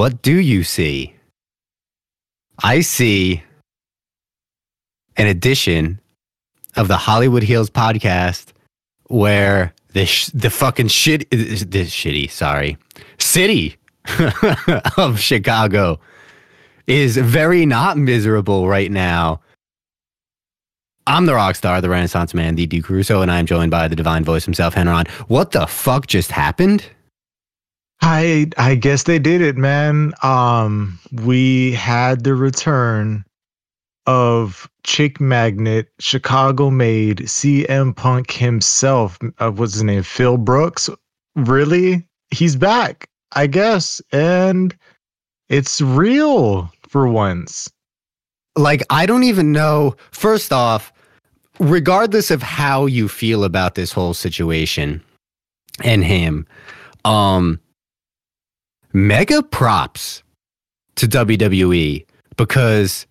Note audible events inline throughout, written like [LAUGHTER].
what do you see? I see an edition of the Hollywood Heels podcast where the sh- the fucking shit the shitty sorry city [LAUGHS] of Chicago is very not miserable right now. I'm the rock star, the Renaissance man, the Duke Russo, and I'm joined by the divine voice himself, Henron. What the fuck just happened? I I guess they did it, man. Um, we had the return of chick magnet, Chicago made CM Punk himself. Uh, what's his name? Phil Brooks. Really? He's back, I guess, and it's real for once. Like I don't even know. First off, regardless of how you feel about this whole situation and him, um mega props to WWE because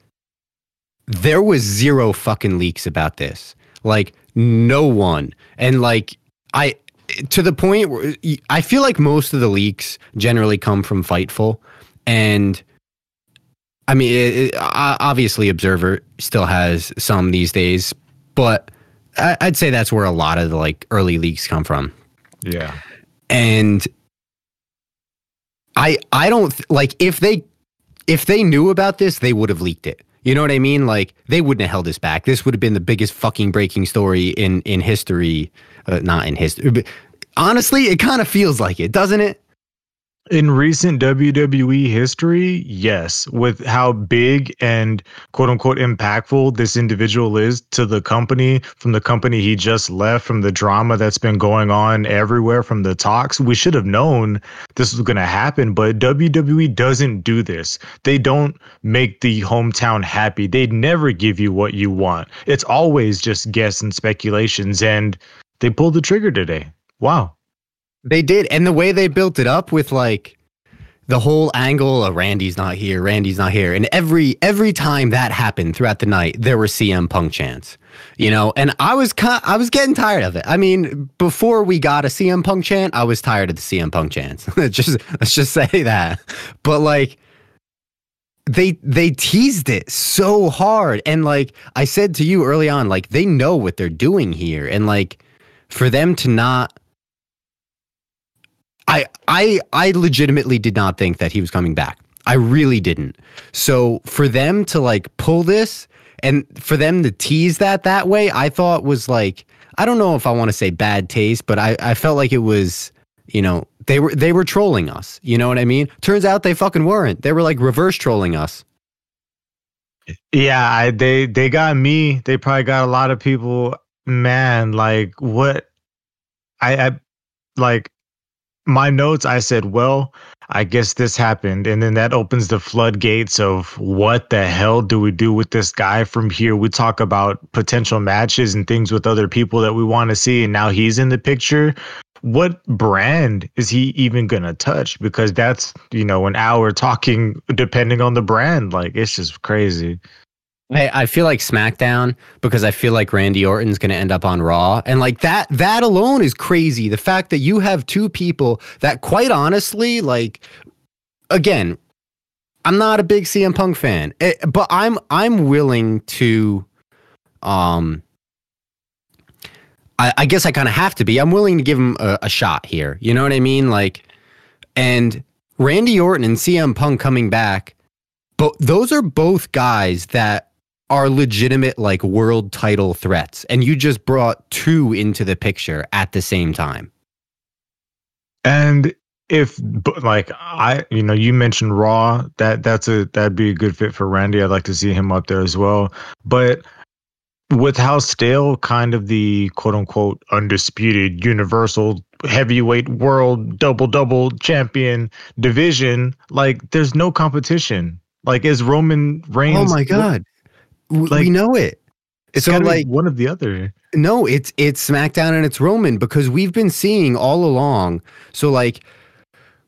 there was zero fucking leaks about this. Like no one. And like I to the point where I feel like most of the leaks generally come from Fightful and I mean it, it, obviously Observer still has some these days, but I, I'd say that's where a lot of the like early leaks come from. Yeah. And I I don't like if they if they knew about this, they would have leaked it. You know what I mean? Like they wouldn't have held this back. This would have been the biggest fucking breaking story in in history, uh, not in history. But honestly, it kind of feels like it, doesn't it? In recent WWE history, yes, with how big and quote unquote impactful this individual is to the company, from the company he just left, from the drama that's been going on everywhere, from the talks, we should have known this was going to happen. But WWE doesn't do this. They don't make the hometown happy. They never give you what you want. It's always just guess and speculations. And they pulled the trigger today. Wow. They did, and the way they built it up with like the whole angle of Randy's not here, Randy's not here, and every every time that happened throughout the night, there were CM Punk chants, you know, and I was kind, I was getting tired of it. I mean, before we got a CM Punk chant, I was tired of the CM Punk chants. [LAUGHS] just let's just say that, but like they they teased it so hard and like i said to you early on like they know what they're doing here and like for them to not I I I legitimately did not think that he was coming back. I really didn't. So for them to like pull this and for them to tease that that way, I thought was like I don't know if I want to say bad taste, but I I felt like it was you know they were they were trolling us. You know what I mean? Turns out they fucking weren't. They were like reverse trolling us. Yeah, I, they they got me. They probably got a lot of people. Man, like what? I I like my notes, I said, well, I guess this happened. And then that opens the floodgates of what the hell do we do with this guy from here? We talk about potential matches and things with other people that we want to see. And now he's in the picture. What brand is he even going to touch? Because that's, you know, an hour talking depending on the brand. Like, it's just crazy. I, I feel like SmackDown because I feel like Randy Orton's going to end up on Raw, and like that that alone is crazy. The fact that you have two people that, quite honestly, like again, I'm not a big CM Punk fan, eh, but I'm I'm willing to, um, I, I guess I kind of have to be. I'm willing to give him a, a shot here. You know what I mean? Like, and Randy Orton and CM Punk coming back, but those are both guys that are legitimate like world title threats and you just brought two into the picture at the same time. And if like i you know you mentioned raw that that's a that'd be a good fit for randy. I'd like to see him up there as well. But with how stale kind of the quote unquote undisputed universal heavyweight world double double champion division like there's no competition. Like is roman reigns oh my god like, we know it. It's so like one of the other. No, it's it's SmackDown and it's Roman because we've been seeing all along. So like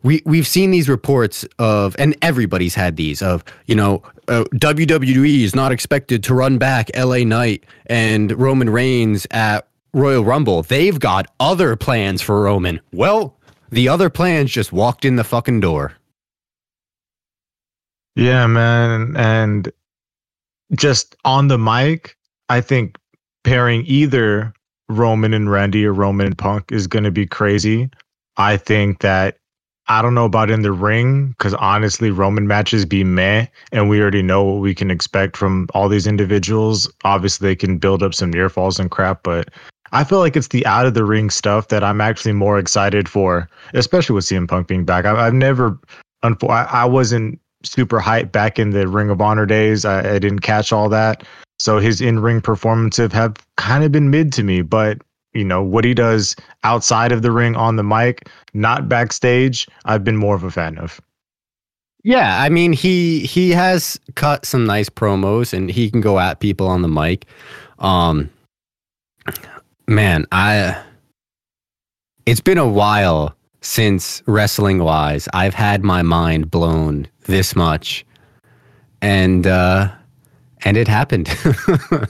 we we've seen these reports of and everybody's had these of you know uh, WWE is not expected to run back LA Knight and Roman Reigns at Royal Rumble. They've got other plans for Roman. Well, the other plans just walked in the fucking door. Yeah, man. And just on the mic, I think pairing either Roman and Randy or Roman and Punk is going to be crazy. I think that I don't know about in the ring because honestly, Roman matches be meh, and we already know what we can expect from all these individuals. Obviously, they can build up some near falls and crap, but I feel like it's the out of the ring stuff that I'm actually more excited for, especially with CM Punk being back. I, have never, I wasn't super hype back in the Ring of Honor days. I, I didn't catch all that. So his in ring performances have kind of been mid to me, but you know what he does outside of the ring on the mic, not backstage, I've been more of a fan of. Yeah, I mean he he has cut some nice promos and he can go at people on the mic. Um man, I it's been a while since wrestling wise I've had my mind blown this much. And uh and it happened. [LAUGHS]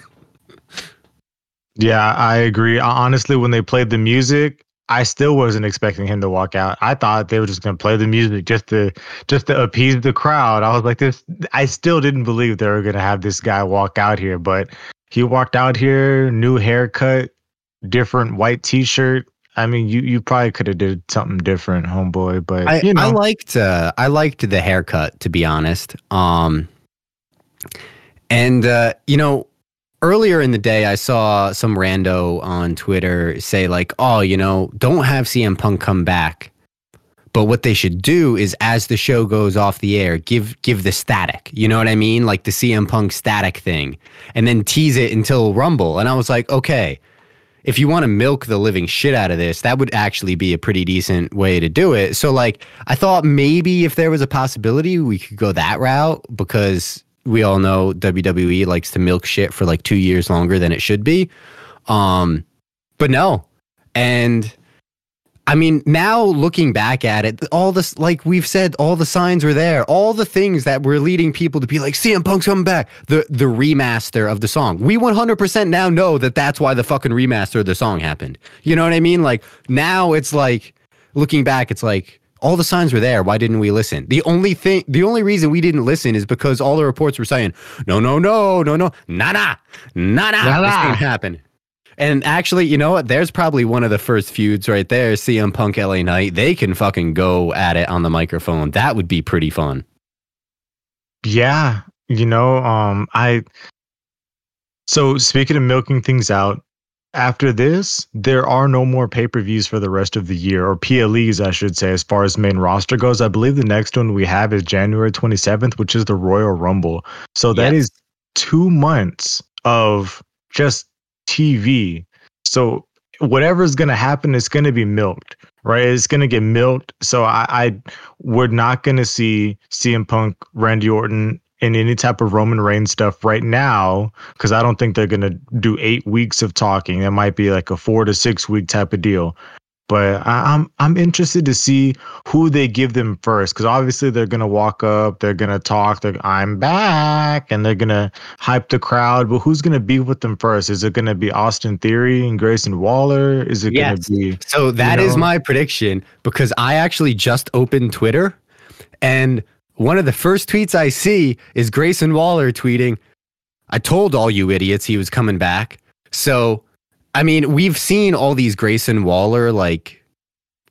yeah, I agree. Honestly, when they played the music, I still wasn't expecting him to walk out. I thought they were just going to play the music just to just to appease the crowd. I was like this I still didn't believe they were going to have this guy walk out here, but he walked out here, new haircut, different white t-shirt. I mean, you you probably could have did something different, homeboy, but I, you know. I liked uh, I liked the haircut to be honest. Um and, uh, you know, earlier in the day, I saw some rando on Twitter say, like, oh, you know, don't have CM Punk come back. But what they should do is, as the show goes off the air, give give the static. You know what I mean, like the CM Punk static thing, and then tease it until Rumble. And I was like, okay, if you want to milk the living shit out of this, that would actually be a pretty decent way to do it. So, like, I thought maybe if there was a possibility, we could go that route because we all know WWE likes to milk shit for like two years longer than it should be. Um, but no. And I mean, now looking back at it, all this, like we've said, all the signs were there. All the things that were leading people to be like, CM Punk's coming back. The the remaster of the song. We 100% now know that that's why the fucking remaster of the song happened. You know what I mean? Like now it's like, looking back, it's like, all the signs were there. Why didn't we listen? The only thing, the only reason we didn't listen is because all the reports were saying, no, no, no, no, no, nada, nada, nada. this didn't happen. And actually, you know what? There's probably one of the first feuds right there. CM Punk, LA Knight. They can fucking go at it on the microphone. That would be pretty fun. Yeah, you know, um, I. So speaking of milking things out, after this, there are no more pay per views for the rest of the year, or PLEs, I should say, as far as main roster goes. I believe the next one we have is January 27th, which is the Royal Rumble. So that yes. is two months of just TV. So whatever's going to happen it's going to be milked, right? It's going to get milked. So I, I we're not going to see CM Punk, Randy Orton, in any type of Roman Reigns stuff right now because I don't think they're gonna do eight weeks of talking. It might be like a four to six week type of deal. But I, am I'm interested to see who they give them first because obviously they're gonna walk up, they're gonna talk, they're I'm back, and they're gonna hype the crowd. But who's gonna be with them first? Is it gonna be Austin Theory and Grayson Waller? Is it yes. gonna be? So that you know? is my prediction because I actually just opened Twitter and one of the first tweets I see is Grayson Waller tweeting, I told all you idiots he was coming back. So, I mean, we've seen all these Grayson Waller like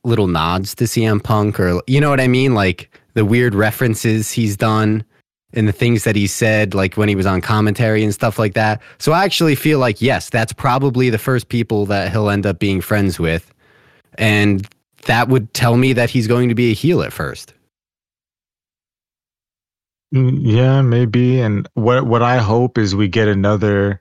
little nods to CM Punk or, you know what I mean? Like the weird references he's done and the things that he said, like when he was on commentary and stuff like that. So I actually feel like, yes, that's probably the first people that he'll end up being friends with. And that would tell me that he's going to be a heel at first. Mm, yeah, maybe. And what what I hope is we get another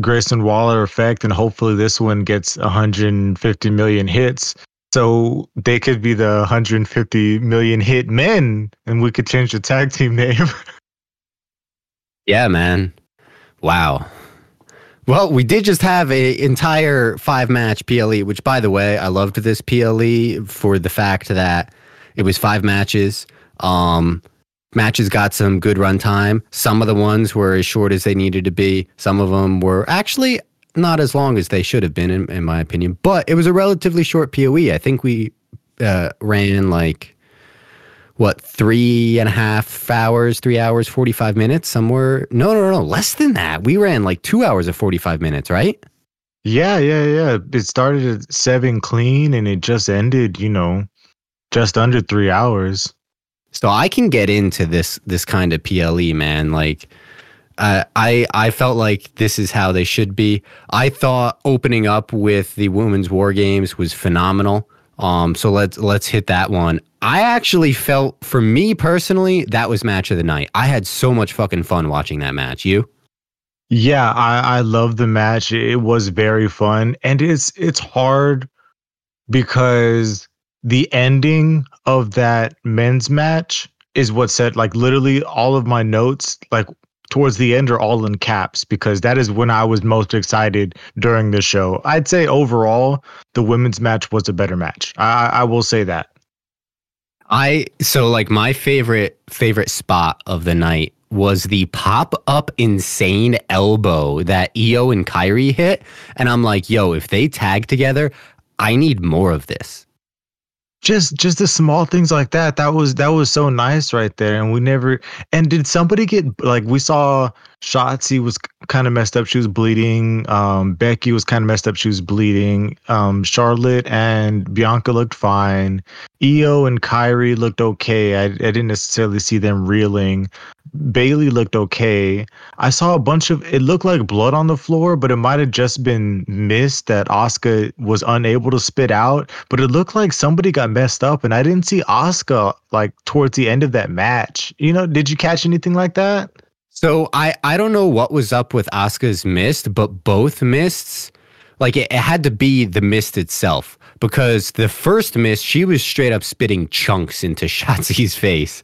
Grayson Waller effect, and hopefully this one gets 150 million hits. So they could be the 150 million hit men, and we could change the tag team name. [LAUGHS] yeah, man. Wow. Well, we did just have a entire five match PLE, which by the way, I loved this PLE for the fact that it was five matches. Um, matches got some good run time. Some of the ones were as short as they needed to be. Some of them were actually not as long as they should have been, in, in my opinion. But it was a relatively short PLE. I think we uh, ran like what three and a half hours, three hours, forty five minutes, somewhere. No, no, no, less than that. We ran like two hours of forty five minutes, right? Yeah, yeah, yeah. It started at seven clean, and it just ended. You know, just under three hours. So I can get into this this kind of PLE, man. Like uh, I I felt like this is how they should be. I thought opening up with the women's war games was phenomenal. Um, so let's let's hit that one. I actually felt, for me personally, that was match of the night. I had so much fucking fun watching that match. You? Yeah, I I love the match. It was very fun, and it's it's hard because the ending of that men's match is what said like literally all of my notes like towards the end are all in caps because that is when I was most excited during the show. I'd say overall, the women's match was a better match. I, I will say that. I so like my favorite favorite spot of the night was the pop up insane elbow that Io and Kairi hit, and I'm like, yo, if they tag together, I need more of this just just the small things like that that was that was so nice right there and we never and did somebody get like we saw Shotzi was kind of messed up she was bleeding um Becky was kind of messed up she was bleeding um Charlotte and Bianca looked fine Io and Kairi looked okay I, I didn't necessarily see them reeling Bayley looked okay. I saw a bunch of it looked like blood on the floor, but it might have just been mist that Asuka was unable to spit out. But it looked like somebody got messed up, and I didn't see Asuka like towards the end of that match. You know, did you catch anything like that? So I I don't know what was up with Asuka's mist, but both mists, like it, it had to be the mist itself because the first mist she was straight up spitting chunks into [LAUGHS] Shotzi's face.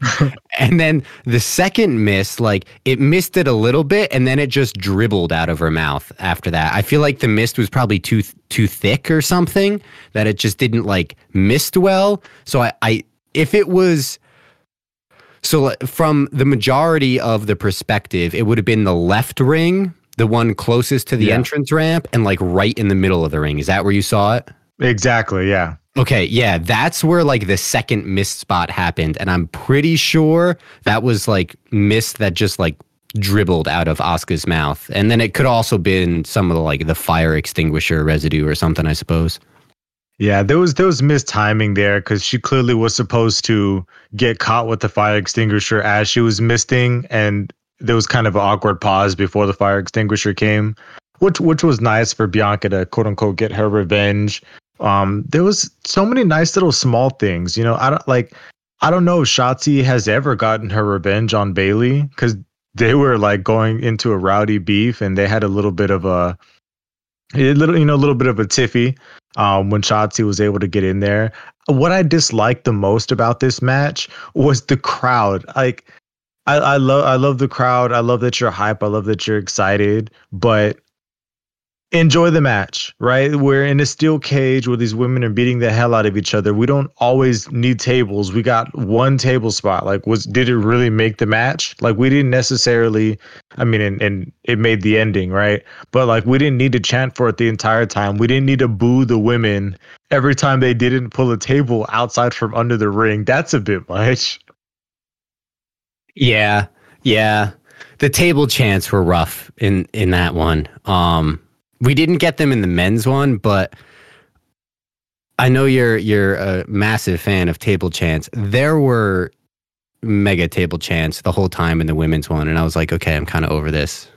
and then the second mist, like it missed it a little bit and then it just dribbled out of her mouth after that. I feel like the mist was probably too too thick or something that it just didn't like mist well. So I, I if it was so from the majority of the perspective, it would have been the left ring, the one closest to the yeah. entrance ramp, and like right in the middle of the ring. Is that where you saw it? Exactly. Yeah. Okay, yeah, that's where like the second mist spot happened, and I'm pretty sure that was like mist that just like dribbled out of Asuka's mouth, and then it could also been some of the like the fire extinguisher residue or something, I suppose. Yeah, there was there was mistiming there because she clearly was supposed to get caught with the fire extinguisher as she was misting, and there was kind of an awkward pause before the fire extinguisher came, which which was nice for Bianca to quote unquote get her revenge um, there was so many nice little small things. You know, I don't like. I don't know if Shotzi has ever gotten her revenge on Bayley because they were like going into a rowdy beef and they had a little bit of a, a little, you know, a little bit of a tiffy um, when Shotzi was able to get in there. What I disliked the most about this match was the crowd. Like, I, I love, I love the crowd. I love that you're hype. I love that you're excited. But enjoy the match, right? We're in a steel cage where these women are beating the hell out of each other. We don't always need tables. We got one table spot. Like, was did it really make the match? Like, we didn't necessarily. I mean, and, and it made the ending, right? But like, we didn't need to chant for it the entire time. We didn't need to boo the women every time they didn't pull a table outside from under the ring. That's a bit much. Yeah, yeah. The table chants were rough in in that one. Um, we didn't get them in the men's one, but I know you're you're a massive fan of table chants. There were mega table chants the whole time in the women's one, and I was like, okay, I'm kind of over this.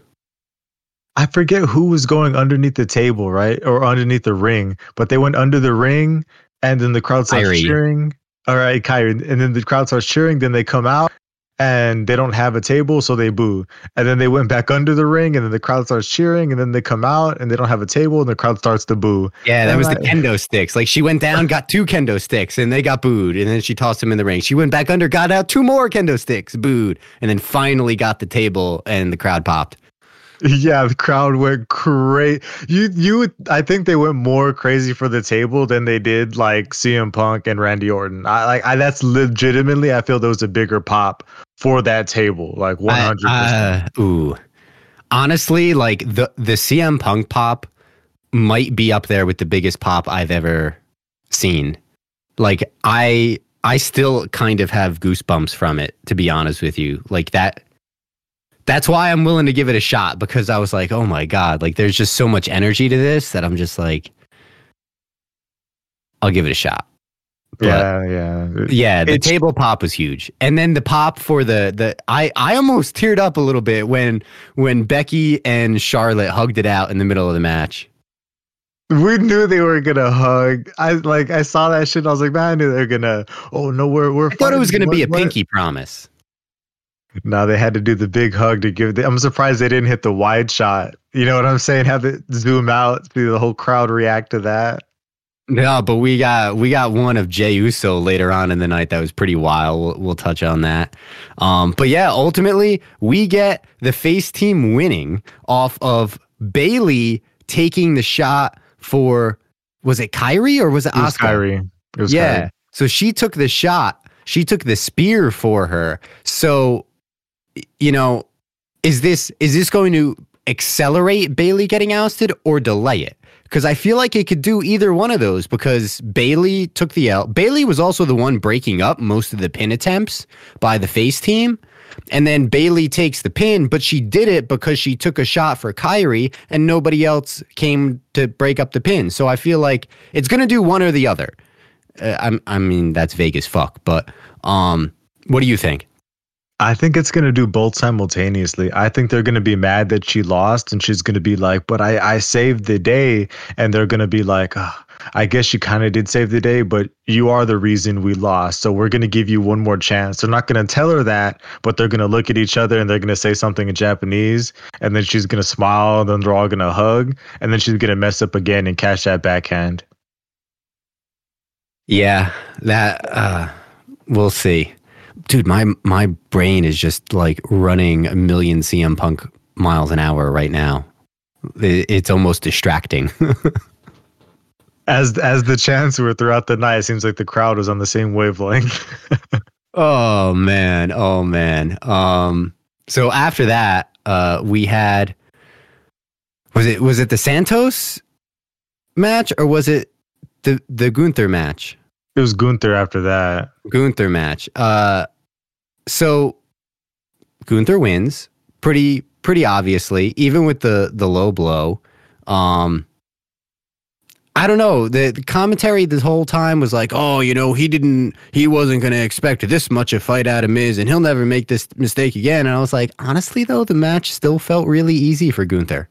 I forget who was going underneath the table, right, or underneath the ring, but they went under the ring, and then the crowd starts Kairi. cheering. All right, Kairi, and then the crowd starts cheering. Then they come out, and they don't have a table, so they boo. And then they went back under the ring, and then the crowd starts cheering, and then they come out and they don't have a table, and the crowd starts to boo. Yeah, that and was I, the kendo sticks. Like she went down, got two kendo sticks, and they got booed, and then she tossed them in the ring. She went back under, got out two more kendo sticks, booed, and then finally got the table, and the crowd popped. [LAUGHS] Yeah, the crowd went crazy. You, you, I think they went more crazy for the table than they did like CM Punk and Randy Orton. I like, I that's legitimately. I feel there was a bigger pop for that table, like one hundred percent. Uh, ooh, honestly, like the the CM Punk pop might be up there with the biggest pop I've ever seen Like I I still kind of have goosebumps from it, to be honest with you. Like that that's why I'm willing to give it a shot because I was like, oh my God, like there's just so much energy to this that I'm just like, I'll give it a shot. But yeah, yeah, yeah. The it's, table pop was huge, and then the pop for the the I I almost teared up a little bit when when Becky and Charlotte hugged it out in the middle of the match. We knew they were gonna hug. I like I saw that shit. I was like, man, I knew they were gonna. Oh no, we're we're. I thought it was gonna what, be a what? pinky promise. No, they had to do the big hug to give. The, I'm surprised they didn't hit the wide shot. You know what I'm saying? Have it zoom out, see the whole crowd react to that. No, but we got we got one of Jey Uso later on in the night that was pretty wild. We'll, we'll touch on that. Um, but yeah, ultimately we get the face team winning off of Bayley taking the shot for was it Kairi or was it, it was Asuka? Kairi. It was yeah. Kairi. So she took the shot. She took the spear for her. So you know, is this is this going to accelerate Bayley getting ousted or delay it? Because I feel like it could do either one of those because Bayley took the L. Bayley was also the one breaking up most of the pin attempts by the face team. And then Bayley takes the pin, but she did it because she took a shot for Kairi and nobody else came to break up the pin. So I feel like it's going to do one or the other. Uh, i mean, that's Vegas fuck, but um, what do you think? I think it's going to do both simultaneously. I think they're going to be mad that she lost and she's going to be like, but I, I saved the day. And they're going to be like, oh, I guess you kind of did save the day, but you are the reason we lost. So we're going to give you one more chance. They're not going to tell her that, but they're going to look at each other and they're going to say something in Japanese. And then she's going to smile. And then they're all going to hug. And then she's going to mess up again and catch that backhand. Yeah, that, uh, we'll see dude, my my brain is just like running a million CM Punk miles an hour right now. It, it's almost distracting. [LAUGHS] as as the chants were throughout the night, it seems like the crowd was on the same wavelength. [LAUGHS] oh man, oh man. Um, so after that, uh, we had was it was it the Santos match or was it the the Gunther match? It was Gunther after that. Gunther match. Uh, so Gunther wins pretty pretty obviously, even with the the low blow. Um, I don't know. The, the commentary this whole time was like, oh, you know, he didn't, he wasn't going to expect this much a fight out of Miz, and he'll never make this mistake again. And I was like, honestly, though, the match still felt really easy for Gunther.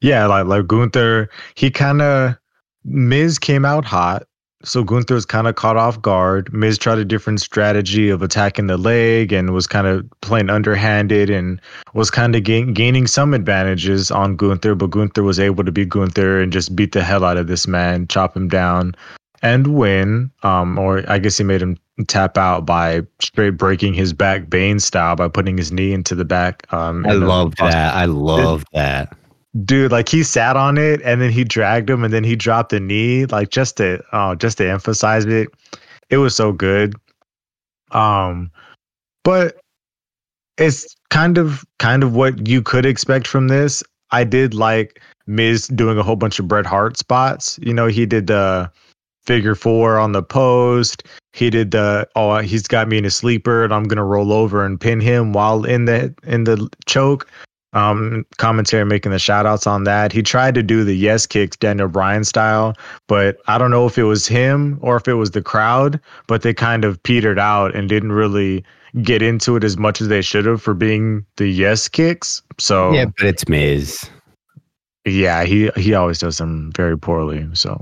Yeah, like like Gunther, he kind of Miz came out hot. So Gunther was kind of caught off guard. Miz tried a different strategy of attacking the leg and was kind of playing underhanded and was kind of gain, gaining some advantages on Gunther, but Gunther was able to beat Gunther and just beat the hell out of this man, chop him down, and win. Um, or I guess he made him tap out by straight breaking his back Bane style by putting his knee into the back. Um, I love that. I love that dude like he sat on it and then he dragged him and then he dropped the knee like just to oh just to emphasize it. It was so good. Um but it's kind of kind of what you could expect from this. I did like miz doing a whole bunch of bret hart spots. You know he did the figure four on the post. He did the oh he's got me in a sleeper and i'm gonna roll over and pin him while in the in the choke um, commentary making the shout outs on that. He tried to do the yes kicks Daniel Bryan style, but I don't know if it was him or if it was the crowd, but they kind of petered out and didn't really get into it as much as they should have for being the yes kicks. So Yeah, but it's Miz. Yeah, he he always does them very poorly. So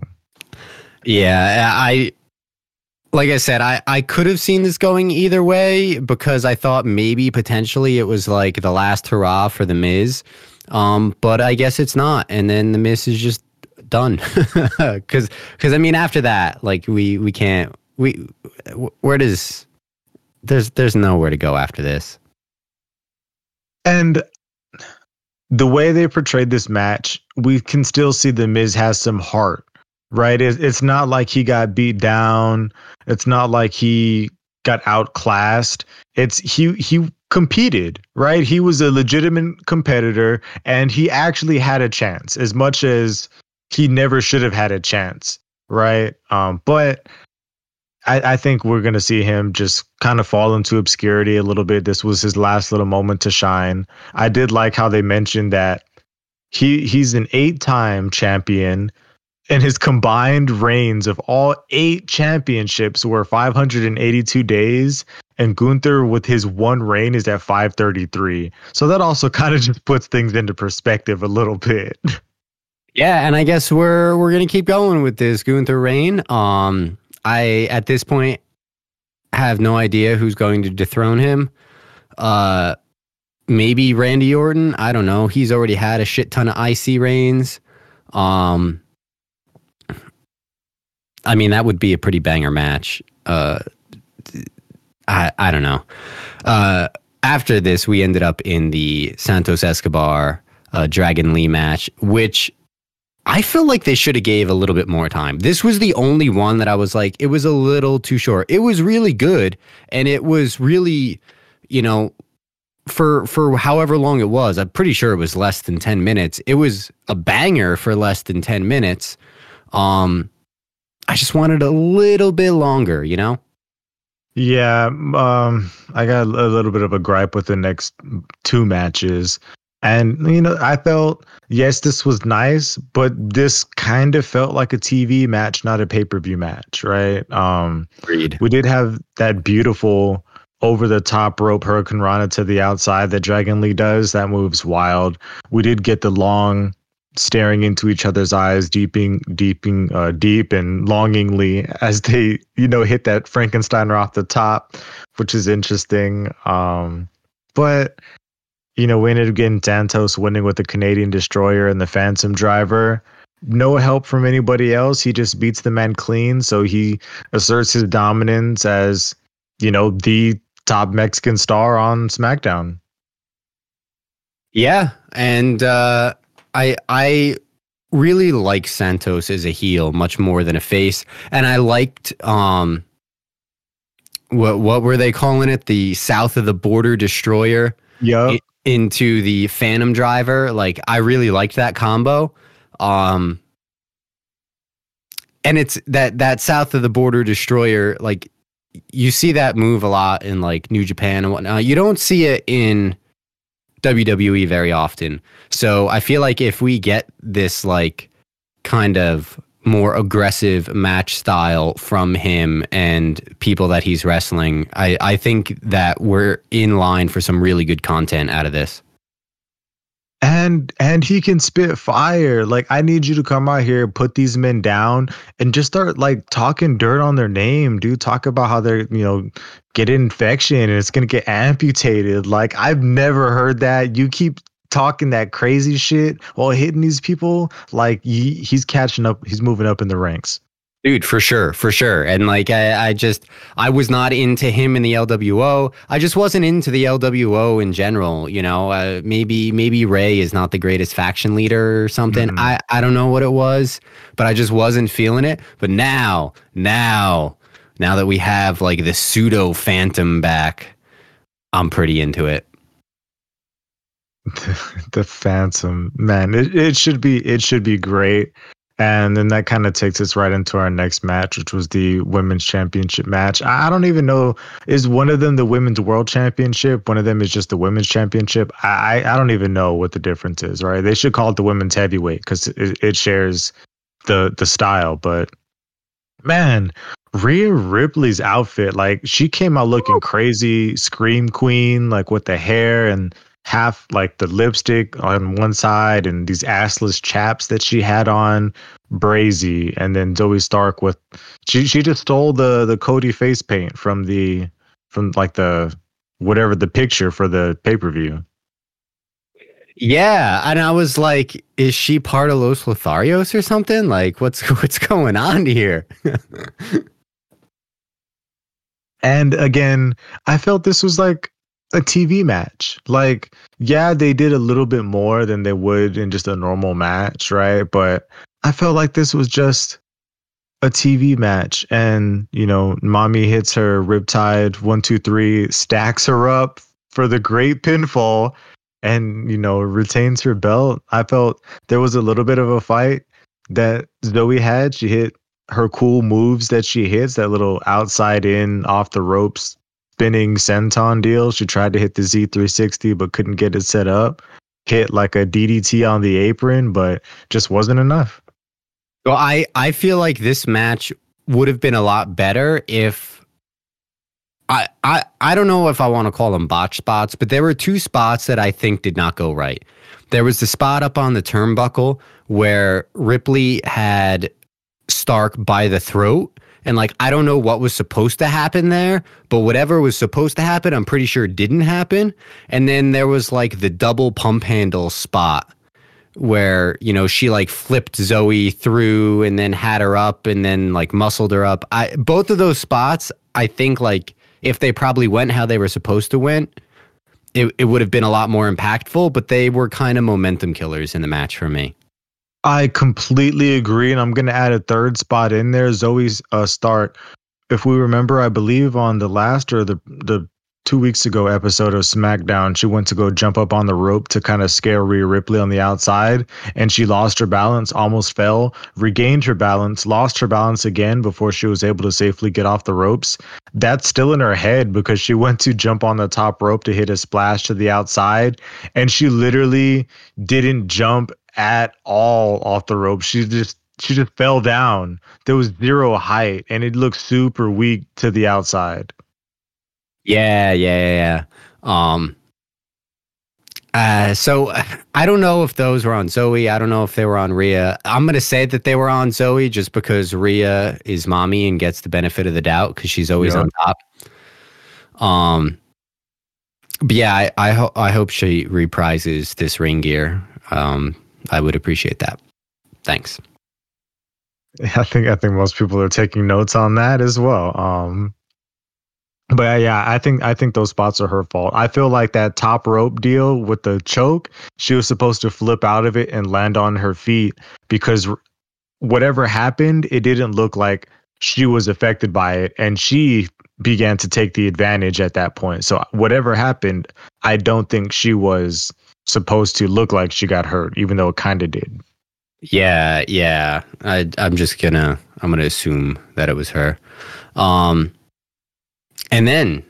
yeah, I like I said, I, I could have seen this going either way because I thought maybe potentially it was like the last hurrah for the Miz. Um, but I guess it's not. And then the Miz is just done. [LAUGHS] Cause, cause I mean, after that, like we, we can't, we, where does, there's, there's nowhere to go after this. And the way they portrayed this match, we can still see the Miz has some heart right? it's not like he got beat down. It's not like he got outclassed. It's he he competed, right? He was a legitimate competitor and he actually had a chance as much as he never should have had a chance. right? Um, but I, I think we're gonna see him just kind of fall into obscurity a little bit. This was his last little moment to shine. I did like how they mentioned that he he's an eight-time champion and his combined reigns of all eight championships were 582 days and gunther with his one reign is at 533 so that also [LAUGHS] kind of just puts things into perspective a little bit. Yeah and i guess we're we're gonna keep going with this gunther reign. Um i at this point have no idea who's going to dethrone him. Uh maybe randy orton? I don't know. He's already had a shit ton of ic reigns. Um I mean, that would be a pretty banger match. Uh, I I don't know. Uh, after this, we ended up in the Santos Escobar uh, Dragon Lee match, which I feel like they should have gave a little bit more time. This was the only one that I was like, it was a little too short. It was really good, and it was really, you know, for for however long it was. I'm pretty sure it was less than ten minutes. It was a banger for less than ten minutes. Um, I just wanted a little bit longer, you know? Yeah, um, I got a little bit of a gripe with the next two matches. And, you know, I felt, yes, this was nice, but this kind of felt like a TV match, not a pay per view match, right? Um, Agreed. We did have that beautiful over the top rope hurricanrana to the outside that Dragon Lee does. That moves wild. We did get the long staring into each other's eyes, deeping, deeping, uh, deep and longingly as they, you know, hit that Frankensteiner off the top, which is interesting. Um, but you know, we ended up getting Santos winning with the Canadian Destroyer and the Phantom Driver. No help from anybody else. He just beats the man clean. So he asserts his dominance as, you know, the top Mexican star on SmackDown. Yeah. And uh, I I really like Santos as a heel much more than a face, and I liked um what what were they calling it? The south of the border destroyer. Yeah. Into the Phantom Driver, like I really liked that combo. Um, and it's that that south of the border destroyer, like you see that move a lot in like New Japan and whatnot. You don't see it in WWE very often. So I feel like if we get this like kind of more aggressive match style from him and people that he's wrestling, I, I think that we're in line for some really good content out of this and and he can spit fire. Like i need you to come out here put these men down and just start like talking dirt on their name dude. Talk about how they're you know get infection and it's gonna get amputated. Like i've never heard that. You keep talking that crazy shit while hitting these people like he, he's catching up he's moving up in the ranks Dude, for sure, for sure. And like I, I just I was not into him in the LWO. I just wasn't into the LWO in general, you know. Uh, maybe maybe Rey is not the greatest faction leader or something. Mm-hmm. I I don't know what it was, but I just wasn't feeling it. But now, now, now that we have like the pseudo phantom back, I'm pretty into it. [LAUGHS] the phantom man it, it should be it should be great and then that kind of takes us right into our next match, which was the women's championship match. I don't even know is one of them the women's world championship. One of them is just the women's championship. I I don't even know what the difference is. Right? They should call it the women's heavyweight because it, it shares the the style. But man, Rhea Ripley's outfit, like she came out looking crazy, scream queen, like with the hair and half like the lipstick on one side and these assless chaps that she had on. Brazy. And then zoey stark with she she just stole the the cody face paint from the from like the whatever the picture for the pay-per-view. Yeah and i was like is she part of los lotharios or something? Like what's [LAUGHS] what's going on here? [LAUGHS] And again i felt this was like a TV match. Like, yeah, they did a little bit more than they would in just a normal match, right? But I felt like this was just a TV match. And, you know, mommy hits her riptide one, two, three, stacks her up for the great pinfall and, you know, retains her belt. I felt there was a little bit of a fight that Zoey had. She hit her cool moves that she hits, that little outside in off the ropes spinning senton deal. She tried to hit the Z360 but couldn't get it set up. Hit like a DDT on the apron, but just wasn't enough. Well, I I feel like this match would have been a lot better if I I I don't know if I want to call them botch spots, but there were two spots that I think did not go right. There was the spot up on the turnbuckle where Ripley had Stark by the throat. And like, I don't know what was supposed to happen there, but whatever was supposed to happen, I'm pretty sure didn't happen. And then there was like the double pump handle spot where, you know, she like flipped Zoey through and then had her up and then like muscled her up. I both of those spots, I think like if they probably went how they were supposed to went, it, it would have been a lot more impactful, but they were kind of momentum killers in the match for me. I completely agree, and I'm going to add a third spot in there. Zoey's uh, start. If we remember, I believe on the last or the the two weeks ago episode of SmackDown, she went to go jump up on the rope to kind of scare Rhea Ripley on the outside, and she lost her balance, almost fell, regained her balance, lost her balance again before she was able to safely get off the ropes. That's still in her head because she [LAUGHS] went to jump on the top rope to hit a splash to the outside, and she literally didn't jump at all off the rope. She just she just fell down. There was zero height, and it looked super weak to the outside. Yeah, yeah, yeah. Um, uh, so I don't know if those were on Zoey. I don't know if they were on Rhea. I'm gonna say that they were on Zoey just because Rhea is mommy and gets the benefit of the doubt because she's always yeah. on top. Um, but yeah, I I, ho- I hope she reprises this ring gear. Um, I would appreciate that. Thanks. [LAUGHS] I think I think most people are taking notes on that as well. Um, but yeah, I think I think those spots are her fault. I feel like that top rope deal with the choke, she was supposed to flip out of it and land on her feet because whatever happened, it didn't look like she was affected by it, and she began to take the advantage at that point. So whatever happened, I don't think she was supposed to look like she got hurt, even though it kind of did. Yeah, yeah. I, I'm just gonna I'm gonna assume that it was her. Um, and then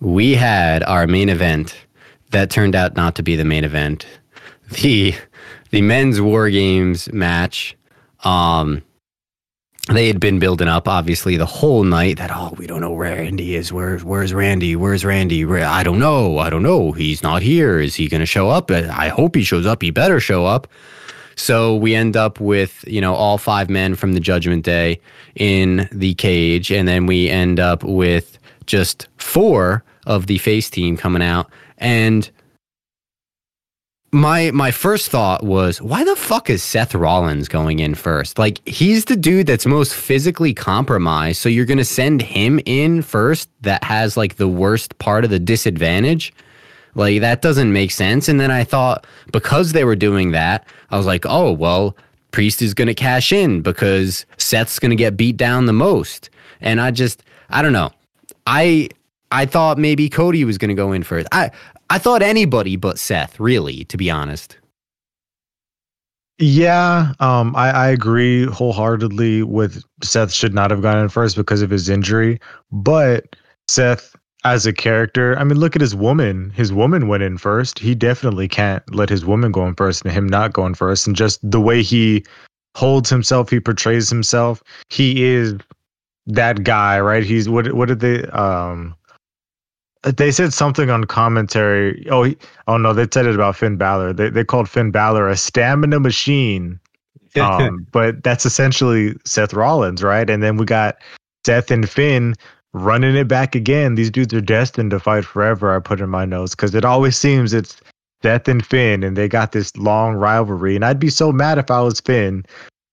we had our main event that turned out not to be the main event. The the men's war games match. Um, they had been building up obviously the whole night that oh we don't know where Randy is. Where's where's Randy? Where's Randy? I don't know. I don't know. He's not here. Is he going to show up? Uh, I hope he shows up. He better show up. So we end up with you know all five men from the Judgment Day in the cage and then we end up with just four of the face team coming out and my my first thought was why the fuck is Seth Rollins going in first? Like he's the dude that's most physically compromised, so you're going to send him in first that has like the worst part of the disadvantage? Like that doesn't make sense. And then I thought because they were doing that, I was like, "Oh, well, Priest is going to cash in because Seth's going to get beat down the most." And I just I don't know. I I thought maybe Cody was going to go in first. I I thought anybody but Seth, really, to be honest. Yeah, um, I, I agree wholeheartedly with Seth should not have gone in first because of his injury. But Seth, as a character, I mean, look at his woman. His woman went in first. He definitely can't let his woman go in first and him not going first. And just the way he holds himself, he portrays himself. He is that guy, right? He's what? What did they? Um, they said something on commentary. Oh, he, oh no, they said it about Finn Balor. They they called Finn Balor a stamina machine. [LAUGHS] Um, but that's essentially Seth Rollins, right? And then we got Seth and Finn running it back again. These dudes are destined to fight forever. I put in my notes because it always seems it's Seth and Finn, and they got this long rivalry. And I'd be so mad if I was Finn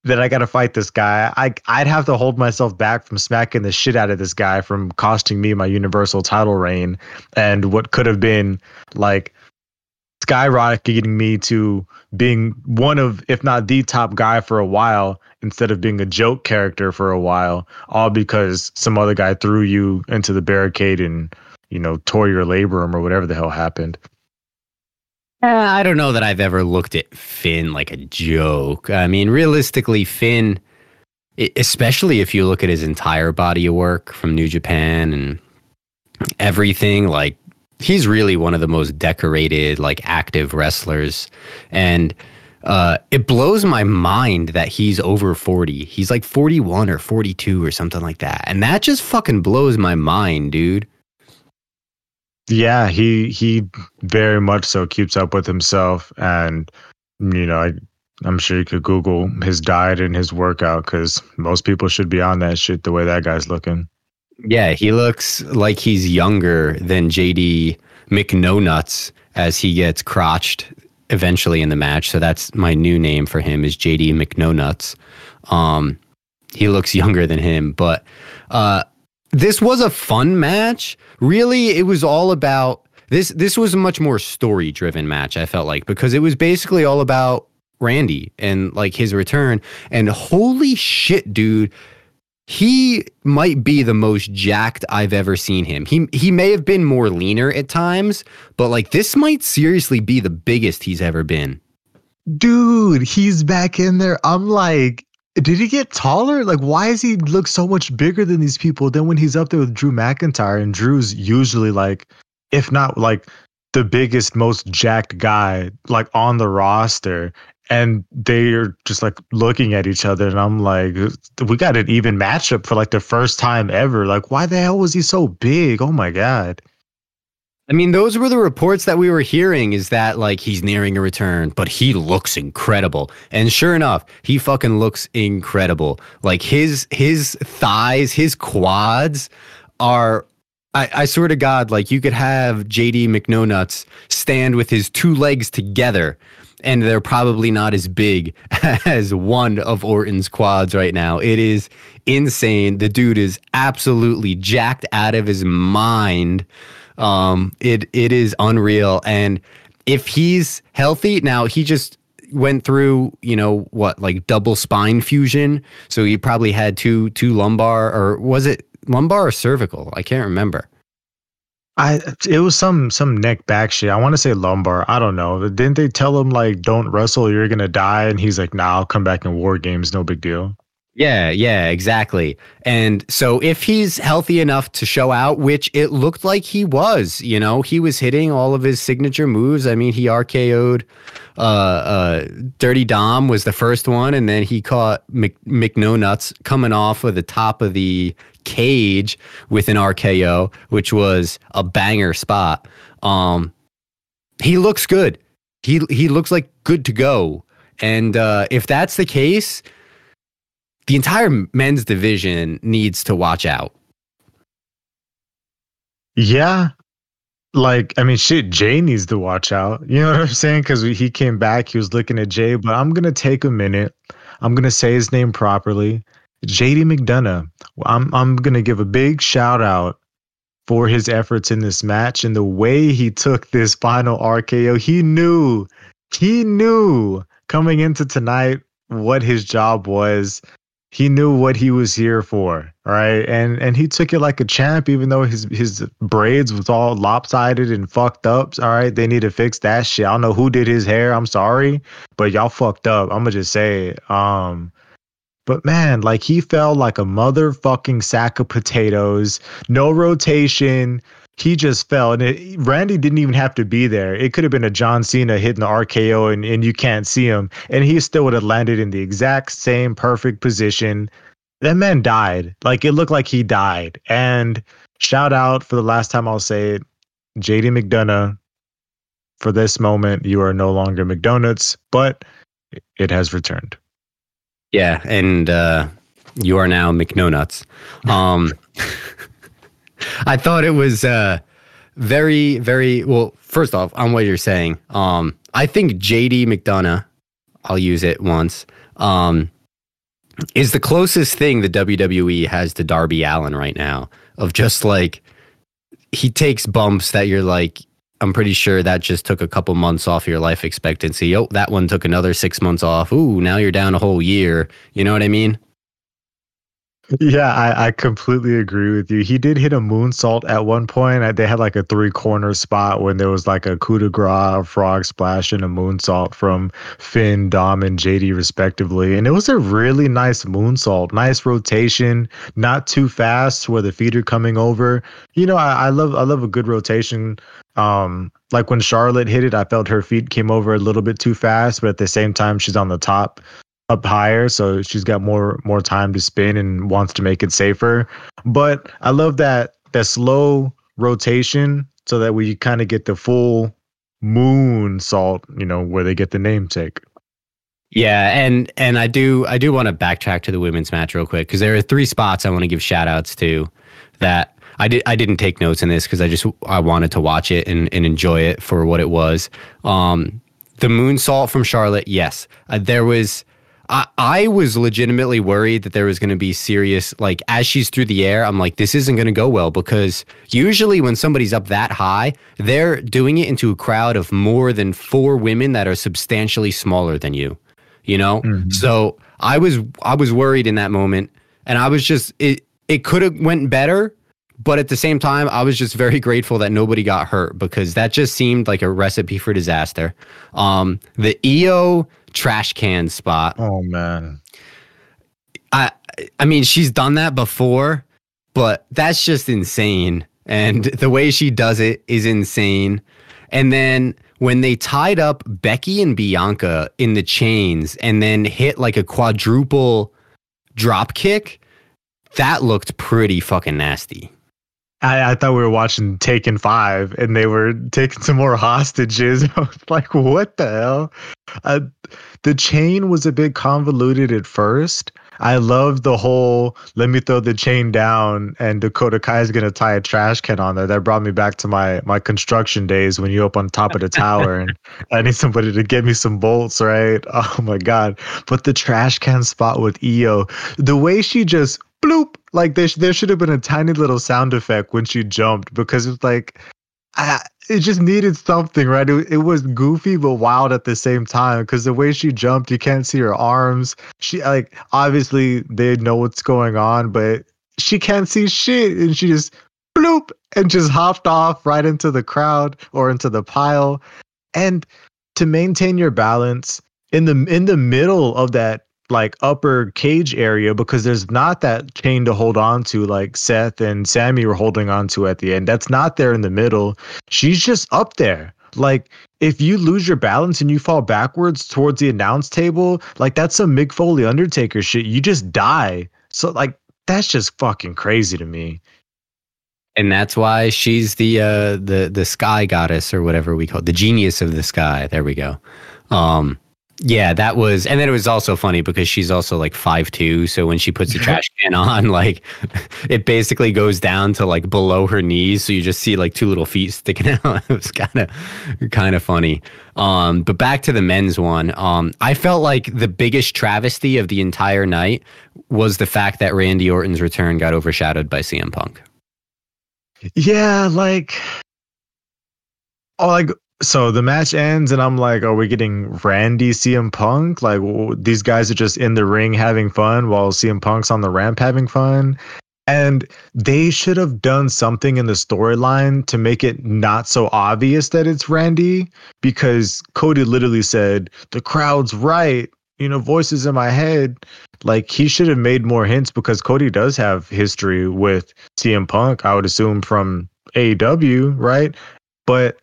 that I got to fight this guy. I I'd have to hold myself back from smacking the shit out of this guy from costing me my universal title reign and what could have been like skyrocketing me to being one of if not the top guy for a while instead of being a joke character for a while all because some other guy threw you into the barricade and you know tore your labrum or whatever the hell happened uh, I don't know that I've ever looked at Finn like a joke. I mean, realistically, Finn especially if you look at his entire body of work from New Japan and everything, like he's really one of the most decorated, like active wrestlers. And uh, it blows my mind that he's over 40. He's like 41 or 42 or something like that. And that just fucking blows my mind, dude. Yeah, he he very much so keeps up with himself and you know, I I'm sure you could Google his diet and his workout because most people should be on that shit the way that guy's looking. Yeah, he looks like he's younger than JD McNonuts as he gets crotched eventually in the match. So that's my new name for him is JD McNonuts. Um, he looks younger than him, but uh, this was a fun match. Really, it was all about this. This was a much more story driven match. I felt like because it was basically all about Randy and like his return. And holy shit, dude, he might be the most jacked I've ever seen him. He he may have been more leaner at times, but like this might seriously be the biggest he's ever been. Dude, he's back in there. I'm like, did he get taller? Like, why does he look so much bigger than these people? Then when he's up there with Drew McIntyre, and Drew's usually like, if not like the biggest, most jacked guy like on the roster, and they're just like looking at each other. And i'm like we got an even matchup for like the first time ever. Like why the hell was he so big? Oh my god I mean, those were the reports that we were hearing is that like he's nearing a return, but he looks incredible. And sure enough, he fucking looks incredible. Like his his thighs, his quads are I, I swear to God, like you could have JD McNonuts stand with his two legs together and they're probably not as big [LAUGHS] as one of Orton's quads right now. It is insane. The dude is absolutely jacked out of his mind. Um, it it is unreal. And if he's healthy, now he just went through, you know, what like double spine fusion. So he probably had two two lumbar or was it lumbar or cervical? I can't remember. I it was some some neck back shit. I want to say lumbar. I don't know. Didn't they tell him like don't wrestle, you're gonna die? And he's like, nah, I'll come back in war games, no big deal. Yeah, yeah, exactly. And so if he's healthy enough to show out, which it looked like he was, you know, he was hitting all of his signature moves. I mean, he RKO'd uh, uh, Dirty Dom was the first one, and then he caught Mc, coming off of the top of the cage with an RKO, which was a banger spot. Um, he looks good. He he looks like good to go. And uh, if that's the case, the entire men's division needs to watch out. Yeah. Like, I mean, shit, Jay needs to watch out. You know what I'm saying? Because he came back, he was looking at Jay, but I'm going to take a minute. I'm going to say his name properly. JD McDonough. I'm, I'm going to give a big shout out for his efforts in this match and the way he took this final RKO. He knew, he knew coming into tonight what his job was he knew what he was here for, right? And and he took it like a champ, even though his his braids was all lopsided and fucked up. All right, they need to fix that shit. I don't know who did his hair. I'm sorry, but y'all fucked up. I'm gonna just say, um, but man, like he fell like a motherfucking sack of potatoes. No rotation he just fell. And it, Randy didn't even have to be there. It could have been a John Cena hitting the RKO and, and you can't see him. And he still would have landed in the exact same perfect position. That man died. Like it looked like he died. And shout out for the last time I'll say it, JD McDonough. For this moment, you are no longer McDonuts, but it has returned. Yeah, and uh, you are now McNonuts. Um, [LAUGHS] I thought it was uh, very, very well. First off, on what you're saying, um, I think JD McDonough, I'll use it once, um, is the closest thing the WWE has to Darby Allin right now. Of just like he takes bumps that you're like, I'm pretty sure that just took a couple months off your life expectancy. Oh, that one took another six months off. Ooh, now you're down a whole year. You know what I mean? Yeah, I, I completely agree with you. He did hit a moonsault at one point. They had like a three corner spot when there was like a coup de grace, a frog splash, and a moonsault from Finn, Dom, and JD respectively. And it was a really nice moonsault, nice rotation, not too fast where the feet are coming over. You know, I, I love I love a good rotation. Um, like when Charlotte hit it, I felt her feet came over a little bit too fast, but at the same time, she's on the top up higher, so she's got more more time to spin and wants to make it safer. But I love that that slow rotation so that we kind of get the full moonsault, you know, where they get the namesake. Yeah, and and I do I do want to backtrack to the women's match real quick because there are three spots I want to give shout outs to that I did I didn't take notes in this because I just I wanted to watch it and, and enjoy it for what it was. Um, the moonsault from Charlotte, yes, uh, there was I, I was legitimately worried that there was going to be serious, like, as she's through the air, I'm like, this isn't going to go well because usually when somebody's up that high, they're doing it into a crowd of more than four women that are substantially smaller than you, you know? Mm-hmm. So I was, I was worried in that moment and I was just, it, it could have went better, but at the same time, I was just very grateful that nobody got hurt because that just seemed like a recipe for disaster. Um, the Io trash can spot. Oh man. I I mean she's done that before, but that's just insane. And the way she does it is insane. And then when they tied up Becky and Bianca in the chains and then hit like a quadruple drop kick, that looked pretty fucking nasty. I, I, thought we were watching Taken Five, and they were taking some more [LAUGHS] hostages. [LAUGHS] I was like, "What the hell?" Uh, the chain was a bit convoluted at first. I loved the whole "let me throw the chain down" and Dakota Kai is gonna tie a trash can on there. That brought me back to my my construction days when you up on top of the tower and [LAUGHS] I need somebody to get me some bolts, right? Oh my god! But the trash can spot with Io, the way she just bloop. Like there, there should have been a tiny little sound effect when she jumped because it's like, I, it just needed something, right? It, it was goofy but wild at the same time because the way she jumped, you can't see her arms. She like obviously they know what's going on, but she can't see shit, and she just bloop and just hopped off right into the crowd or into the pile. And to maintain your balance in the in the middle of that like upper cage area because there's not that chain to hold on to like Seth and Sammy were holding on to at the end. That's not there in the middle. She's just up there. Like if you lose your balance and you fall backwards towards the announce table, like that's some Mick Foley Undertaker shit. You just die. So like that's just fucking crazy to me. And that's why she's the uh the the sky goddess or whatever we call it, the genius of the sky. There we go. Um yeah, that was, and then it was also funny because she's also like five two. So when she puts the trash can on, [LAUGHS] like [LAUGHS] it basically goes down to like below her knees. So you just see like two little feet sticking [LAUGHS] out. it was kind of, kind of funny. Um, but back to the men's one. Um, I felt like the biggest travesty of the entire night was the fact that Randy Orton's return got overshadowed by CM Punk. Yeah, like, oh, like so the match ends, and I'm like, are we getting Randy CM Punk? Like, these guys are just in the ring having fun while CM Punk's on the ramp having fun. And they should have done something in the storyline to make it not so obvious that it's Randy because Cody literally said, the crowd's right. You know, voices in my head. Like, he should have made more hints because Cody does have history with CM Punk, I would assume, from AEW, right? But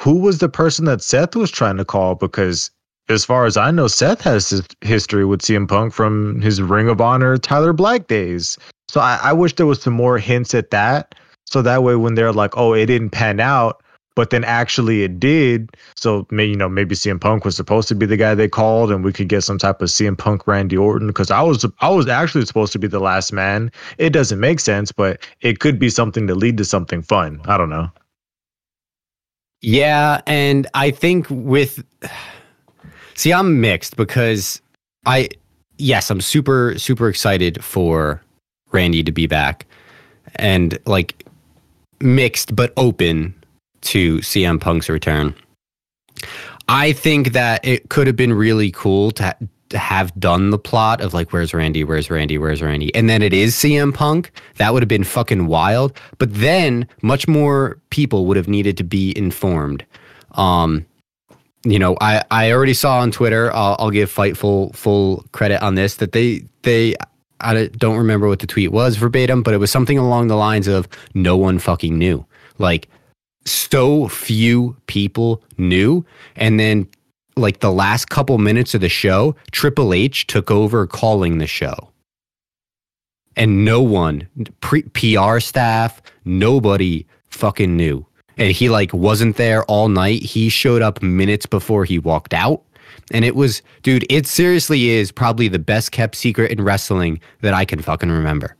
who was the person that Seth was trying to call? Because as far as I know, Seth has his history with CM Punk from his Ring of Honor Tyler Black days. So I, I wish there was some more hints at that. So that way, when they're like, "Oh, it didn't pan out," but then actually it did. So maybe you know maybe CM Punk was supposed to be the guy they called, and we could get some type of CM Punk Randy Orton because I was I was actually supposed to be the last man. It doesn't make sense, but it could be something to lead to something fun. I don't know. Yeah, and I think with see, I'm mixed because I yes, I'm super super excited for Randy to be back, and like mixed but open to CM Punk's return. I think that it could have been really cool to have done the plot of like where's Randy, where's Randy, where's Randy, and then it is CM Punk, that would have been fucking wild. But then much more people would have needed to be informed. Um, you know, I I already saw on Twitter. I'll, I'll give Fightful full credit on this that they they I don't remember what the tweet was verbatim, but it was something along the lines of no one fucking knew. Like so few people knew and then like the last couple minutes of the show, Triple H took over calling the show. And no one, pre- PR staff, nobody fucking knew. And he like wasn't there all night. He showed up minutes before he walked out. And it was, dude, it seriously is probably the best kept secret in wrestling that I can fucking remember.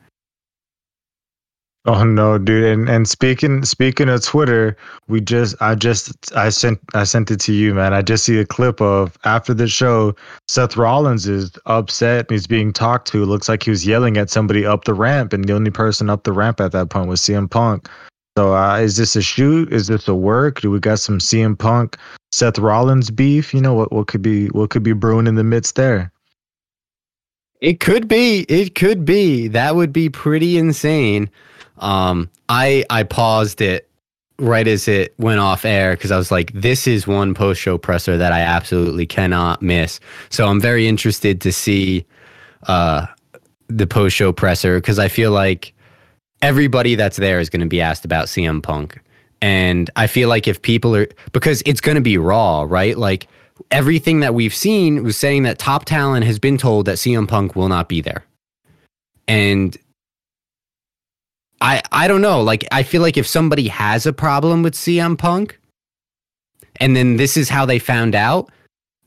Oh no, dude! And and speaking speaking of Twitter, we just I just I sent I sent it to you, man. I just see a clip of after the show, Seth Rollins is upset he's being talked to. Looks like he was yelling at somebody up the ramp, and the only person up the ramp at that point was CM Punk. So uh, is this a shoot? Is this a work? Do we got some CM Punk, Seth Rollins beef? You know what what could be what could be brewing in the midst there? It could be. It could be. That would be pretty insane. Um, I I paused it right as it went off air because I was like, this is one post show presser that I absolutely cannot miss. So I'm very interested to see uh, the post show presser because I feel like everybody that's there is going to be asked about CM Punk. And I feel like if people are, because it's going to be raw, right? Like everything that we've seen was saying that top talent has been told that CM Punk will not be there. And I I don't know. Like I feel like if somebody has a problem with CM Punk, and then this is how they found out,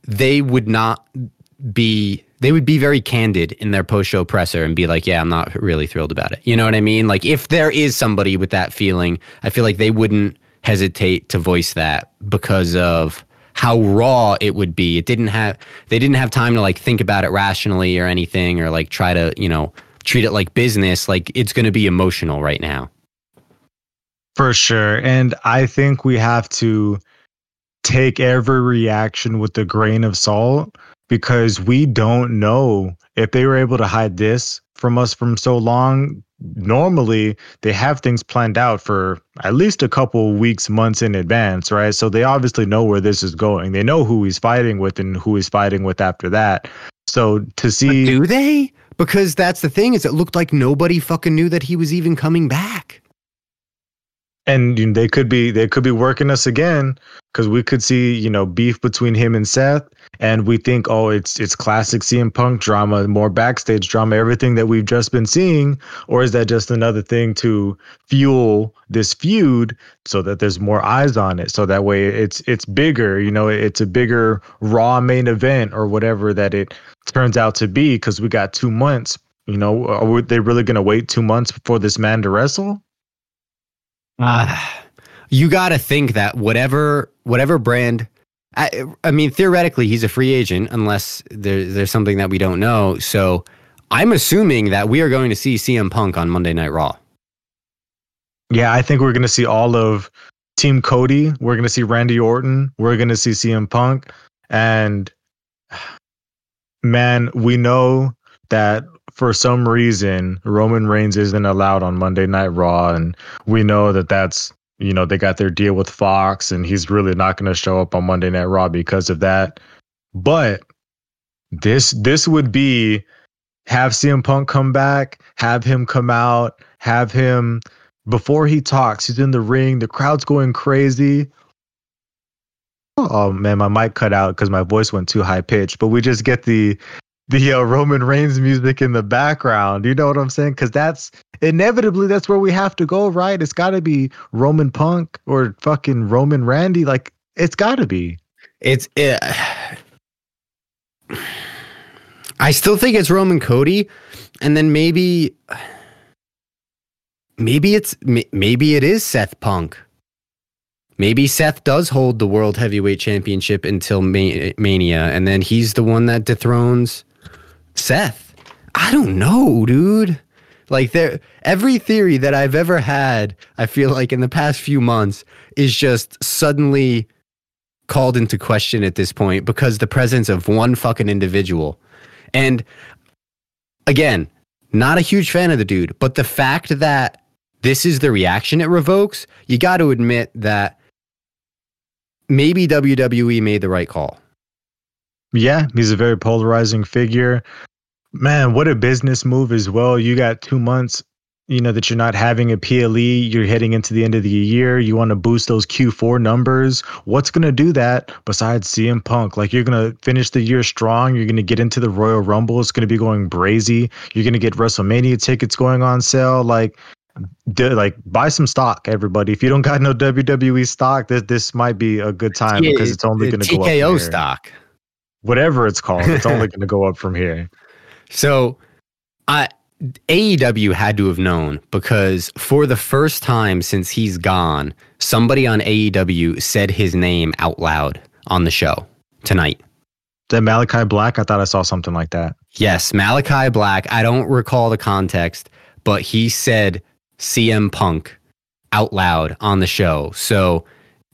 they would not be they would be very candid in their post show presser and be like, "Yeah, I'm not really thrilled about it." You know what I mean? Like if there is somebody with that feeling, I feel like they wouldn't hesitate to voice that because of how raw it would be. It didn't have they didn't have time to like think about it rationally or anything or like try to, you know, treat it like business, like it's going to be emotional right now. For sure. And I think we have to take every reaction with a grain of salt because we don't know if they were able to hide this from us from so long. Normally, they have things planned out for at least a couple weeks, months in advance, right? So they obviously know where this is going. They know who he's fighting with and who he's fighting with after that. So to see. But do they? Because that's the thing is it looked like nobody fucking knew that he was even coming back. And they could be they could be working us again because we could see you know beef between him and Seth, and we think oh it's it's classic CM Punk drama, more backstage drama, everything that we've just been seeing, or is that just another thing to fuel this feud so that there's more eyes on it, so that way it's it's bigger, you know, it's a bigger Raw main event or whatever that it turns out to be because we got two months. You know, are they really going to wait two months for this man to wrestle? Ah, uh, you got to think that whatever whatever brand. I, I mean, theoretically, he's a free agent unless there, there's something that we don't know. So, I'm assuming that we are going to see CM Punk on Monday Night Raw. Yeah, I think we're going to see all of Team Cody. We're going to see Randy Orton. We're going to see CM Punk, and [SIGHS] man, we know that for some reason Roman Reigns isn't allowed on Monday Night Raw, and we know that that's you know they got their deal with Fox, and he's really not going to show up on Monday Night Raw because of that. But this this would be have CM Punk come back, have him come out, have him before he talks, he's in the ring, the crowd's going crazy. Oh man, my mic cut out because my voice went too high pitched. But we just get the the uh, Roman Reigns music in the background. You know what I'm saying? Because that's inevitably that's where we have to go, right? It's got to be Roman Punk or fucking Roman Randy. Like it's got to be. It's it. I still think it's Roman Cody, and then maybe maybe it's maybe it is Seth Punk. Maybe Seth does hold the World Heavyweight Championship until Mania, and then he's the one that dethrones Seth. I don't know, dude. Like there, every theory that I've ever had, I feel like in the past few months is just suddenly called into question at this point because the presence of one fucking individual. And again, not a huge fan of the dude, but the fact that this is the reaction it revokes, you got to admit that maybe WWE made the right call. Yeah, he's a very polarizing figure. Man, what a business move as well. You got two months, you know, that you're not having a PLE. You're heading into the end of the year. You want to boost those Q4 numbers. What's going to do that besides CM Punk? Like, you're going to finish the year strong. You're going to get into the Royal Rumble. It's going to be going brazy. You're going to get WrestleMania tickets going on sale. Like, do, like buy some stock, everybody. If you don't got no WWE stock, this this might be a good time yeah, because it's only going to go up. TKO stock, whatever it's called, it's only [LAUGHS] going to go up from here. So, I AEW had to have known because for the first time since he's gone, somebody on AEW said his name out loud on the show tonight. That Malakai Black? I thought I saw something like that. Yes, Malakai Black. I don't recall the context, but he said CM Punk out loud on the show. So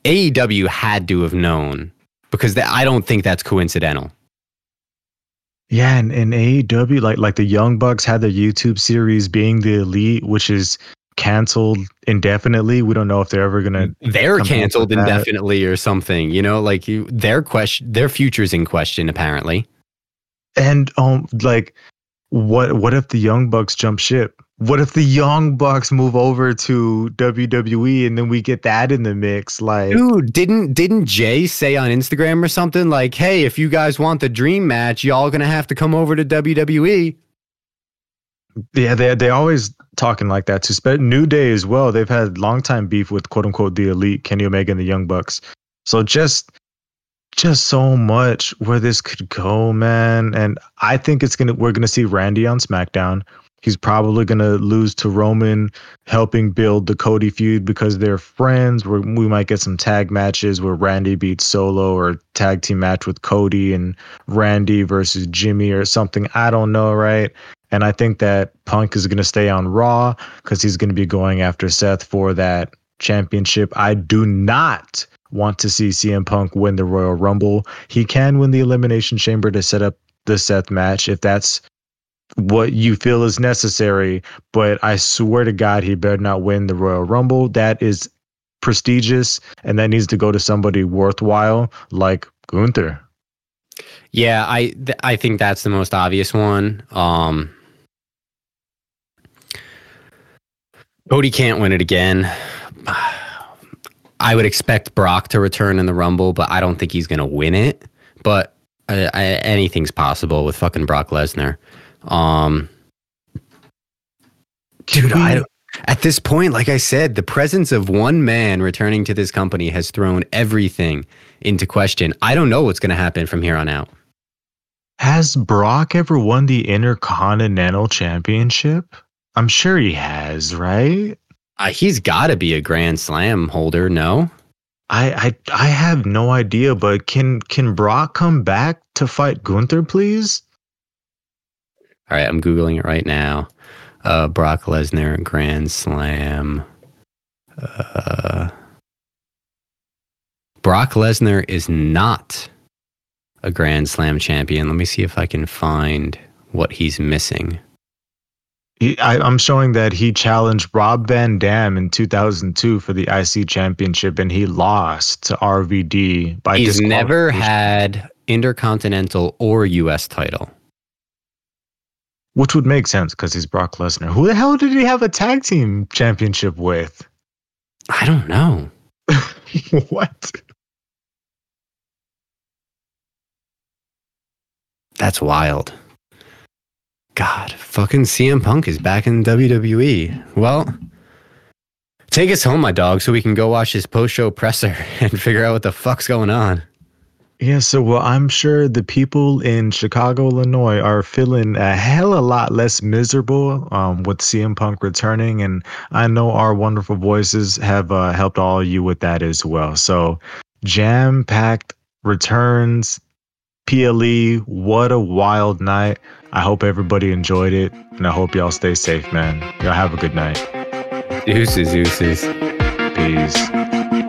AEW had to have known because I don't think that's coincidental. Yeah, and, and AEW, like like the Young Bucks had their YouTube series being the elite, which is canceled indefinitely. We don't know if they're ever gonna they're canceled indefinitely or something. You know, like you, their question their future's in question, apparently. And um like what what if the Young Bucks jump ship? What if the Young Bucks move over to WWE and then we get that in the mix? Like, dude, didn't didn't Jay say on Instagram or something like, "Hey, if you guys want the dream match, y'all gonna have to come over to WWE." Yeah, they they always talking like that too. New Day as well. They've had long time beef with quote unquote the elite, Kenny Omega and the Young Bucks. So just just so much where this could go, man. And I think it's gonna we're gonna see Randy on SmackDown. He's probably going to lose to Roman, helping build the Cody feud because they're friends. Where we might get some tag matches where Randy beats Solo or tag team match with Cody and Randy versus Jimmy or something. I don't know, right? And I think that Punk is going to stay on Raw because he's going to be going after Seth for that championship. I do not want to see CM Punk win the Royal Rumble. He can win the Elimination Chamber to set up the Seth match if that's what you feel is necessary, but I swear to God, he better not win the Royal Rumble. That is prestigious, and that needs to go to somebody worthwhile like Gunther. Yeah, I th- I think that's the most obvious one. Um, Cody can't win it again. [SIGHS] I would expect Brock to return in the Rumble, but I don't think he's going to win it. But uh, I, anything's possible with fucking Brock Lesnar. Um, dude, I at this point, like I said, the presence of one man returning to this company has thrown everything into question. I don't know what's going to happen from here on out. Has Brock ever won the Intercontinental Championship? I'm sure he has, right? Uh, he's got to be a Grand Slam holder, no? I, I I have no idea, but can can Brock come back to fight Gunther, please? All right, I'm googling it right now. Uh, Brock Lesnar Grand Slam. Uh, Brock Lesnar is not a Grand Slam champion. Let me see if I can find what he's missing. He, I, am showing that he challenged Rob Van Dam in 2002 for the IC championship, and he lost to RVD by. He's never had Intercontinental or US title. Which would make sense because he's Brock Lesnar. Who the hell did he have a tag team championship with? I don't know. [LAUGHS] what? That's wild. God, fucking CM Punk is back in WWE. Well, take us home, my dog, so we can go watch his post show presser [LAUGHS] and figure out what the fuck's going on. Yeah, so well, I'm sure the people in Chicago, Illinois are feeling a hell a lot less miserable um, with CM Punk returning. And I know our wonderful voices have uh, helped all of you with that as well. So, jam packed returns, PLE, what a wild night. I hope everybody enjoyed it. And I hope y'all stay safe, man. Y'all have a good night. Deuces, deuces. Peace.